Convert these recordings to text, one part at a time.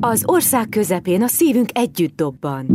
Az ország közepén a szívünk együtt dobban.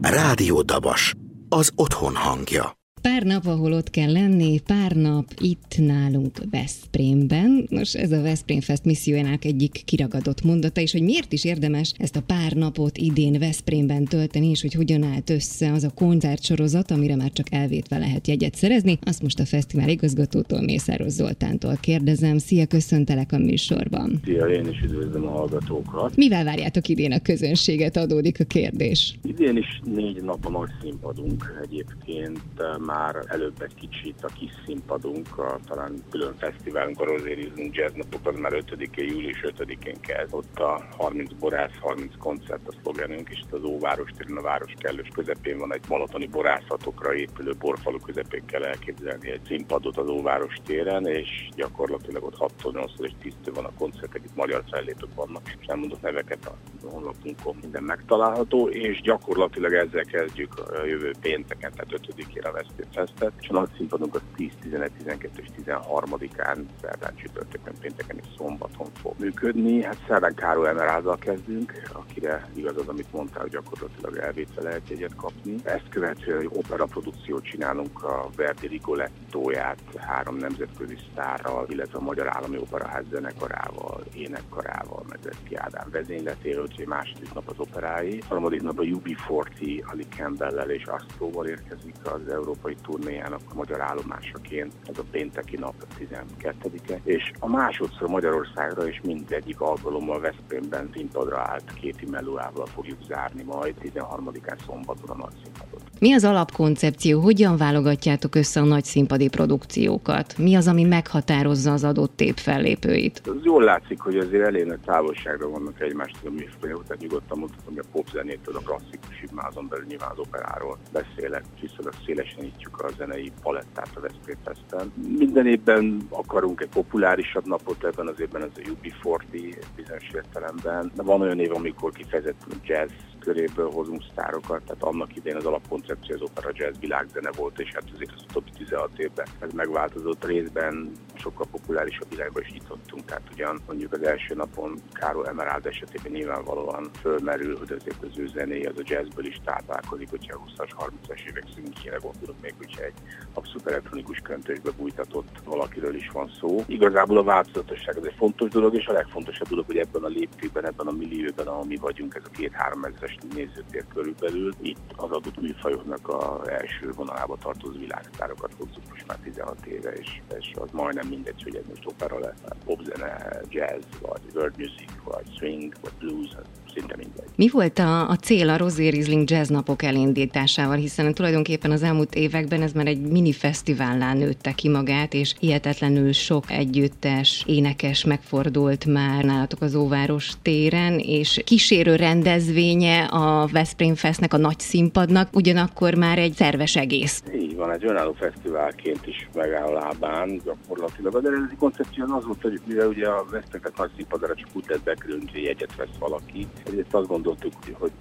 Rádió Dabas, az otthon hangja. Pár nap, ahol ott kell lenni, pár nap itt nálunk Veszprémben. Nos, ez a Veszprém Fest missziójának egyik kiragadott mondata, és hogy miért is érdemes ezt a pár napot idén Veszprémben tölteni, és hogy hogyan állt össze az a koncertsorozat, amire már csak elvétve lehet jegyet szerezni. Azt most a fesztivál igazgatótól, Mészáros Zoltántól kérdezem. Szia, köszöntelek a műsorban. Szia, én is üdvözlöm a hallgatókat. Mivel várjátok idén a közönséget, adódik a kérdés? Idén is négy nap a nagy színpadunk egyébként már már előbb egy kicsit a kis színpadunk, a, talán külön fesztiválunk, a Rosérizmunk Jazz napok, az már 5-én, július 5-én kezd. Ott a 30 borász, 30 koncert a szlogenünk, és az Óváros téren a város kellős közepén van egy malatoni borászatokra épülő borfalu közepén kell elképzelni egy színpadot az Óváros téren, és gyakorlatilag ott 6 8 és 10 van a koncertek, itt magyar fellépők vannak, és nem mondok neveket a honlapunkon, minden megtalálható, és gyakorlatilag ezzel kezdjük a jövő pénteken, tehát 5-ére a Festet, és a nagy színpadunk az 10, 11, 12 és 13-án, szerdán, csütörtökön, pénteken és szombaton fog működni. Hát szerdán Károly Emerázzal kezdünk, akire igaz az, amit mondtál, hogy gyakorlatilag elvétve lehet jegyet kapni. Ezt követően egy opera produkciót csinálunk a Verdi Rigolettóját három nemzetközi sztárral, illetve a Magyar Állami Operaház zenekarával, énekkarával, Medveszki Ádám vezényletéről, úgyhogy második nap az operái. Harmadik nap a UB40 Ali Campbell-lel és Astróval érkezik az európai turnéjának a magyar állomásaként, ez a pénteki nap 12-e, és a másodszor Magyarországra is mindegyik alkalommal Veszprémben színpadra állt két melóával fogjuk zárni majd 13-án szombaton a nagy. Mi az alapkoncepció? Hogyan válogatjátok össze a nagy színpadi produkciókat? Mi az, ami meghatározza az adott tép fellépőit? Az jól látszik, hogy azért elég nagy távolságra vannak egymástól a műfajok, tehát nyugodtan mondhatom, hogy a popzenétől a klasszikus azon belül nyilván az operáról beszélek, viszonylag szélesen nyitjuk a zenei palettát a Veszprém Festen. Minden évben akarunk egy populárisabb napot, ebben az évben ez a UB40 bizonyos értelemben. De van olyan év, amikor kifejezetten jazz köréből hozunk sztárokat, tehát annak idején az alapkoncepció az opera jazz világzene volt, és hát azért az utóbbi 16 évben ez megváltozott részben, sokkal populárisabb világban is nyitottunk, tehát ugyan mondjuk az első napon Károly Emerald esetében nyilvánvalóan fölmerül, hogy azért az ő zené az a jazzből is táplálkozik, hogyha a 20-as, 30-as évek szintjére gondolok még, hogyha egy abszolút elektronikus köntösbe bújtatott valakiről is van szó. Igazából a változatosság az egy fontos dolog, és a legfontosabb dolog, hogy ebben a léptében, ebben a millióben, ahol mi vagyunk, ez a két-három ezeres nézőtér körülbelül. Itt az adott műfajoknak a első vonalába tartozó világsztárokat hozzuk most már 16 éve, és, és az majdnem mindegy, hogy ez most opera lesz, popzene, jazz, vagy world music, vagy swing, vagy blues, szinte mindegy. Mi volt a, a cél a Rosé Riesling Jazz napok elindításával, hiszen tulajdonképpen az elmúlt években ez már egy mini fesztivállá nőtte ki magát, és hihetetlenül sok együttes, énekes megfordult már nálatok az Óváros téren, és kísérő rendezvénye a Veszprém Festnek, a nagy színpadnak, ugyanakkor már egy szerves egész. Így van, egy önálló fesztiválként is megáll lábán gyakorlatilag. Az eredeti koncepció az volt, hogy mivel ugye a Veszprém nagy színpadra csak úgy lehet bekerülni, hogy jegyet vesz valaki, ezért azt gondoltuk, hogy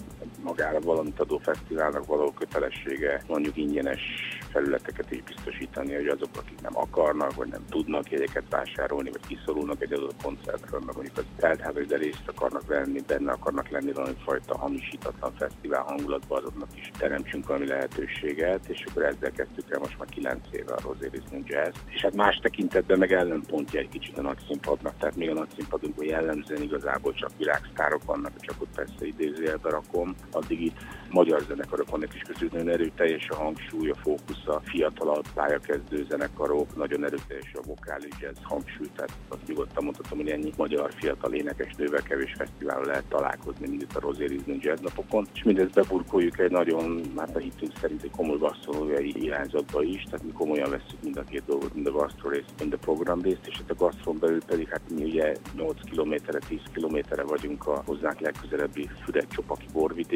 magára valamit adó fesztiválnak való kötelessége mondjuk ingyenes felületeket is biztosítani, hogy azok, akik nem akarnak, vagy nem tudnak jegyeket vásárolni, vagy kiszorulnak egy adott koncertről, meg mondjuk az teltházas, de részt akarnak venni, benne akarnak lenni valami fajta hamisítatlan fesztivál hangulatban, azoknak is teremtsünk valami lehetőséget, és akkor ezzel kezdtük el most már 9 éve a Rosérism Jazz. És hát más tekintetben meg ellenpontja egy kicsit a nagy színpadnak, tehát még a nagy színpadunkban jellemzően igazából csak világsztárok vannak, csak ott persze idézőjelbe rakom, addig itt magyar zenekarok is nagyon erőteljes a hangsúly, a fókusz, a fiatalabb pályakezdő zenekarok, nagyon erőteljes a vokális jazz hangsúly, tehát azt nyugodtan mondhatom, hogy ennyi magyar fiatal énekes nővel kevés fesztiválon lehet találkozni, mint itt a Rosérizmus jazz napokon, és mindezt beburkoljuk egy nagyon, hát a hitünk szerint egy komoly gasztronómiai irányzatba is, tehát mi komolyan veszük mind a két dolgot, mind a gasztro részt, mind a program részt, és hát a gasztron belül pedig hát mi ugye 8 kilométerre, 10 kilométerre vagyunk a hozzánk legközelebbi Füred-Csopaki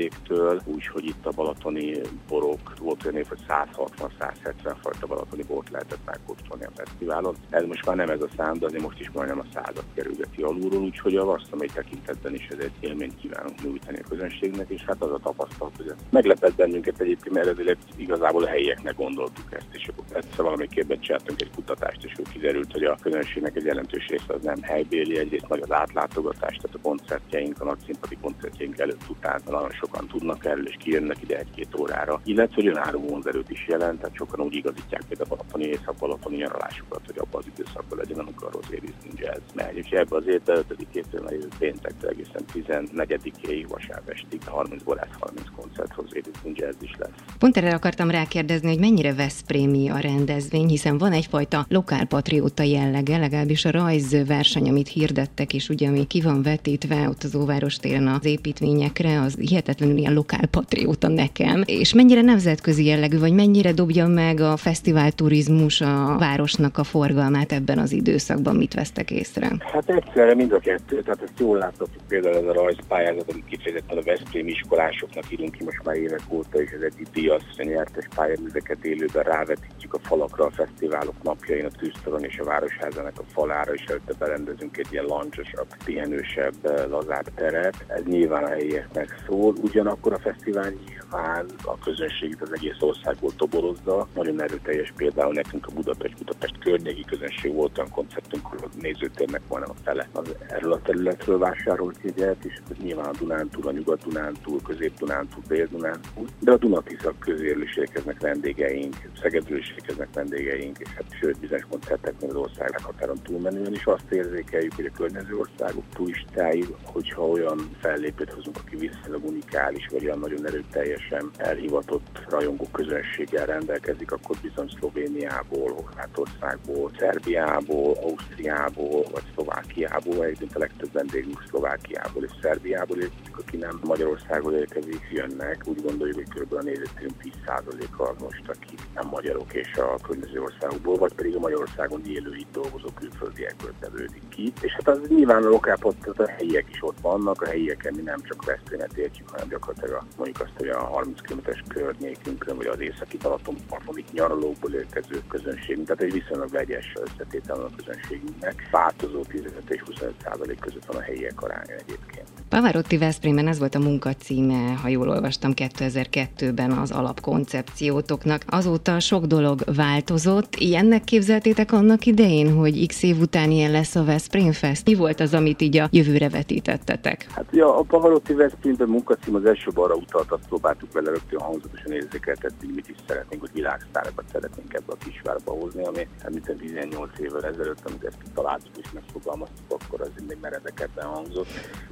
borvidéktől, úgyhogy itt a balatoni borok volt olyan év, hogy 160-170 fajta balatoni bort lehetett megkóstolni a fesztiválon. Ez most már nem ez a szám, de azért most is majdnem a százat kerülgeti alulról, úgyhogy a gasztronómiai tekintetben is ez egy élményt kívánunk nyújtani a közönség közönségnek, és hát az a tapasztalat, hogy ez meglepett bennünket egyébként, mert eredetileg igazából a helyieknek gondoltuk ezt, és egyszer valamelyikében csináltunk egy kutatást, és úgy kiderült, hogy a közönségnek egy jelentős része az nem helybéli, egyrészt nagy az átlátogatás, tehát a koncertjeink, a nagy színpadi koncertjeink előtt után nagyon sokan tudnak erről, és kijönnek ide egy-két órára, illetve hogy önálló vonzerőt is jelent, tehát sokan úgy igazítják például a balatoni észak-balatoni nyaralásukat, hogy abban az időszakban legyen, amikor a Rosé Jazz megy. És ebbe az évben 5-től a jövő péntektől egészen 14-ig vasárnap estig 30-ból lesz 30 koncert Rosé Jazz is lesz. Pont erre akartam rákérdezni, hogy mennyire Veszprémi a rendezvény, hiszen van egyfajta lokálpatrióta jellege, legalábbis a rajzverseny, amit hirdettek, és ugye ami ki van vetítve ott az Óváros téren az építményekre, az hihetetlenül ilyen lokálpatrióta nekem. És mennyire nemzetközi jellegű, vagy mennyire dobja meg a fesztivál turizmus a városnak a forgalmát ebben az időszakban, mit vesztek észre? Hát egyszerre mind a kettő, tehát ezt jól láthatjuk például ez a rajzpályázat, amit kifejezetten a Veszprém iskolásoknak írunk ki most már évek óta, és ez egy díjas nyertes pályaműveket élőben rávetítjük a falakra a fesztiválok napjain, a tűztoron és a városházának a falára, és előtte berendezünk egy ilyen lancsosabb, pihenősebb, lazább teret. Ez nyilván a helyieknek szól, ugyanakkor a fesztivál nyilván a közönségét az egész országból toborozza. Nagyon erőteljes például nekünk a Budapest, Budapest környéki közönség volt olyan koncertünk, hogy a nézőtérnek majdnem a fele az erről a területről vásárolt jegyet, és nyilván a Dunántúl, a Nyugat-Dunántúl, Közép-Dunántúl, Dél-Dunántúl, de a Dunatiszak közéről is érkeznek vendégeink, Szegedről is érkeznek vendégeink, és hát sőt, bizonyos koncerteknél az ország határon túlmenően is azt érzékeljük, hogy a környező országok turistái, hogyha olyan fellépőt hozunk, aki viszonylag unikális, vagy olyan nagyon erőteljesen elhivatott rajongó közönséggel rendelkezik, akkor bizony Szlovéniából, Horvátországból, Szerbiából, Ausztriából, vagy Szlovákiából, egyébként a legtöbb vendégünk Szlovákiából és Szerbiából érkezik, aki nem Magyarországról érkezik, jönnek. Úgy gondoljuk, hogy kb. a nézőtérünk 10%-a most, akik nem magyarok és a környező országokból, vagy pedig a Magyarországon élő itt dolgozó külföldiekből tevődik ki. És hát az nyilván a lokálpot, a helyiek is ott vannak, a helyieken mi nem csak Veszprémet értjük, hanem gyakorlatilag a, mondjuk azt, hogy a 30 km-es környékünkön, vagy az északi Balatonparton itt nyaralókból érkező közönség, tehát egy viszonylag vegyes összetétel a közönségünknek. Változó 15 és 25 százalék között van a helyiek aránya egyébként. Pavarotti Veszprémben ez volt a munkacíme, ha jól olvastam 2002-ben az alapkoncepciótoknak. Azóta sok dolog változott. Ilyennek képzeltétek annak idején, hogy x év után ilyen lesz a Veszprém Fest? Mi volt az, amit így a jövőre vetítettetek? Hát ja, a Pavarotti Veszprémben munkacím az első arra utalt, azt próbáltuk vele rögtön hangzatosan érzékeltetni, mit is szeretnénk, hogy világsztárokat szeretnénk ebbe a kisvárba hozni, ami említem 18 évvel ezelőtt, amit ezt kitaláltuk és megfogalmaztuk, akkor az még meredekebben hangzott.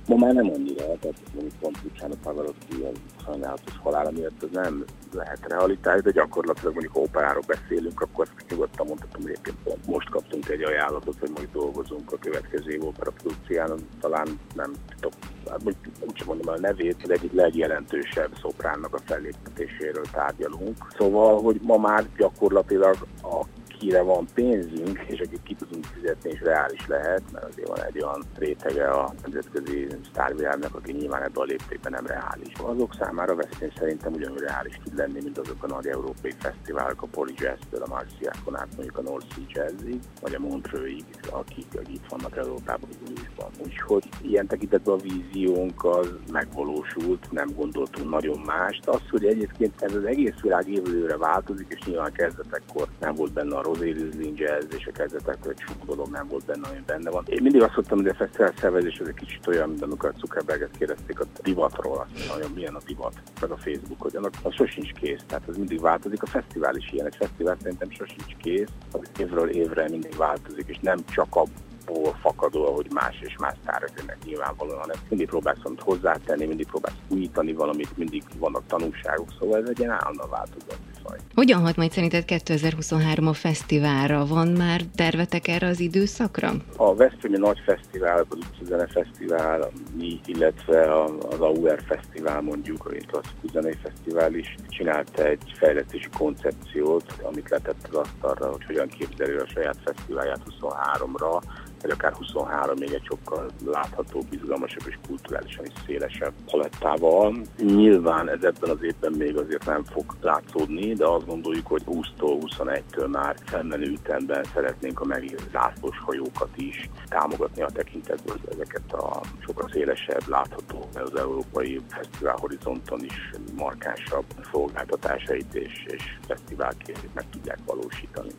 Ma már nem annyira, tehát mondjuk pont Luciano Pavarotti az sajnálatos halála miatt az nem lehet realitás, de gyakorlatilag mondjuk operáról beszélünk, akkor azt nyugodtan mondhatom, hogy egyébként most kaptunk egy ajánlatot, hogy majd dolgozunk a következő év opera produkcián, talán nem tudok, hát úgysem mondom a nevét, de egyik legjelentősebb szopránnak a felléptetéséről tárgyalunk. Szóval, hogy ma már gyakorlatilag a akire van pénzünk, és akik ki tudunk fizetni, és reális lehet, mert azért van egy olyan rétege a nemzetközi sztárvilágnak, aki nyilván ebben a léptékben nem reális. Azok számára veszély szerintem ugyanúgy reális tud lenni, mint azok a nagy európai fesztiválok, a Poli Jazz-től, a Marciákon át mondjuk a North Sea Jazzig, vagy a Montreux-ig, akik itt vannak Európában, júliusban. Úgyhogy ilyen tekintetben a víziónk az megvalósult, nem gondoltunk nagyon mást. Az, hogy egyébként ez az egész világ évőre változik, és nyilván kezdetekkor nem volt benne a Rizling Jazz, és a kezdetektől egy sok dolog nem volt benne, ami benne van. Én mindig azt mondtam, hogy a fesztivál szervezés az egy kicsit olyan, mint amikor Zuckerberget kérdezték a divatról, azt mondja, milyen a divat, meg a Facebook, hogy annak az sosincs kész, tehát ez mindig változik. A fesztivál is ilyen, egy fesztivál szerintem sosincs kész, az évről évre mindig változik, és nem csak a abból fakadó, hogy más és más tárak jönnek nyilvánvalóan, hanem mindig próbálsz valamit hozzátenni, mindig próbálsz újítani valamit, mindig vannak tanulságok, szóval ez egy ilyen állandóan változó faj. Hogyan hat majd szerinted 2023 a fesztiválra? Van már tervetek erre az időszakra? A Veszprémi Nagy Fesztivál, az Utcazene Fesztivál, mi, illetve az AUR Fesztivál mondjuk, a Klasszikus Zenei Fesztivál is csinált egy fejlesztési koncepciót, amit letett az asztalra, hogy hogyan képzeli a saját fesztiválját 23-ra, vagy akár 23 még egy sokkal látható, izgalmasabb és kulturálisan is szélesebb palettával. Nyilván ez ebben az évben még azért nem fog látszódni, de azt gondoljuk, hogy 20-tól 21-től már felmenő ütemben szeretnénk a meglévő zászlós hajókat is támogatni a tekintetből, ezeket a sokkal szélesebb, látható az európai fesztivál horizonton is markánsabb szolgáltatásait és, és fesztiválként meg tudják valósítani.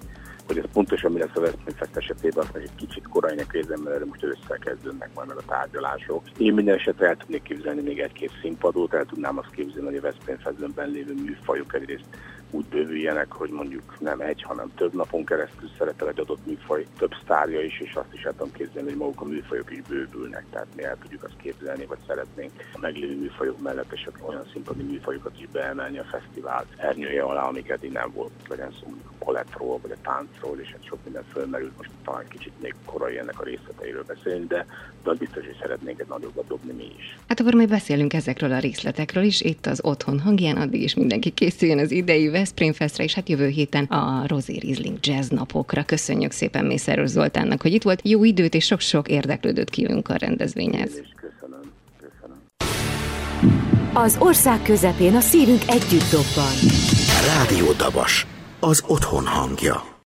Hogy ez pontosan mi lesz a Westman Fest esetében, azt egy kicsit korainak érzem, mert most összekezdődnek majd meg a tárgyalások. Én minden esetre el tudnék képzelni még egy-két színpadot, el tudnám azt képzelni, hogy a Westman Festben lévő műfajok egyrészt úgy bővüljenek, hogy mondjuk nem egy, hanem több napon keresztül szeretel egy adott műfaj, több sztárja is, és azt is el tudom képzelni, hogy maguk a műfajok is bővülnek, tehát mi el tudjuk azt képzelni, vagy szeretnénk a meglévő műfajok mellett esetleg olyan színpadi műfajokat is beemelni a fesztivál ernyője alá, amik eddig nem volt, legyen szó a palettról, vagy a táncról, és hát sok minden fölmerült, most talán kicsit még korai ennek a részleteiről beszélni, de, de az biztos, hogy szeretnénk egy nagyobbat dobni mi is. Hát akkor majd beszélünk ezekről a részletekről is, itt az Otthon hangján, addig is mindenki készüljön az idei Veszprém Festre, és hát jövő héten a Rosé Rizling Jazz napokra. Köszönjük szépen Mészáros Zoltánnak, hogy itt volt. Jó időt és sok-sok érdeklődőt kívánunk a rendezvényhez. köszönöm, köszönöm. Az ország közepén a szívünk együtt dobban. Rádió Dabas, az otthon hangja.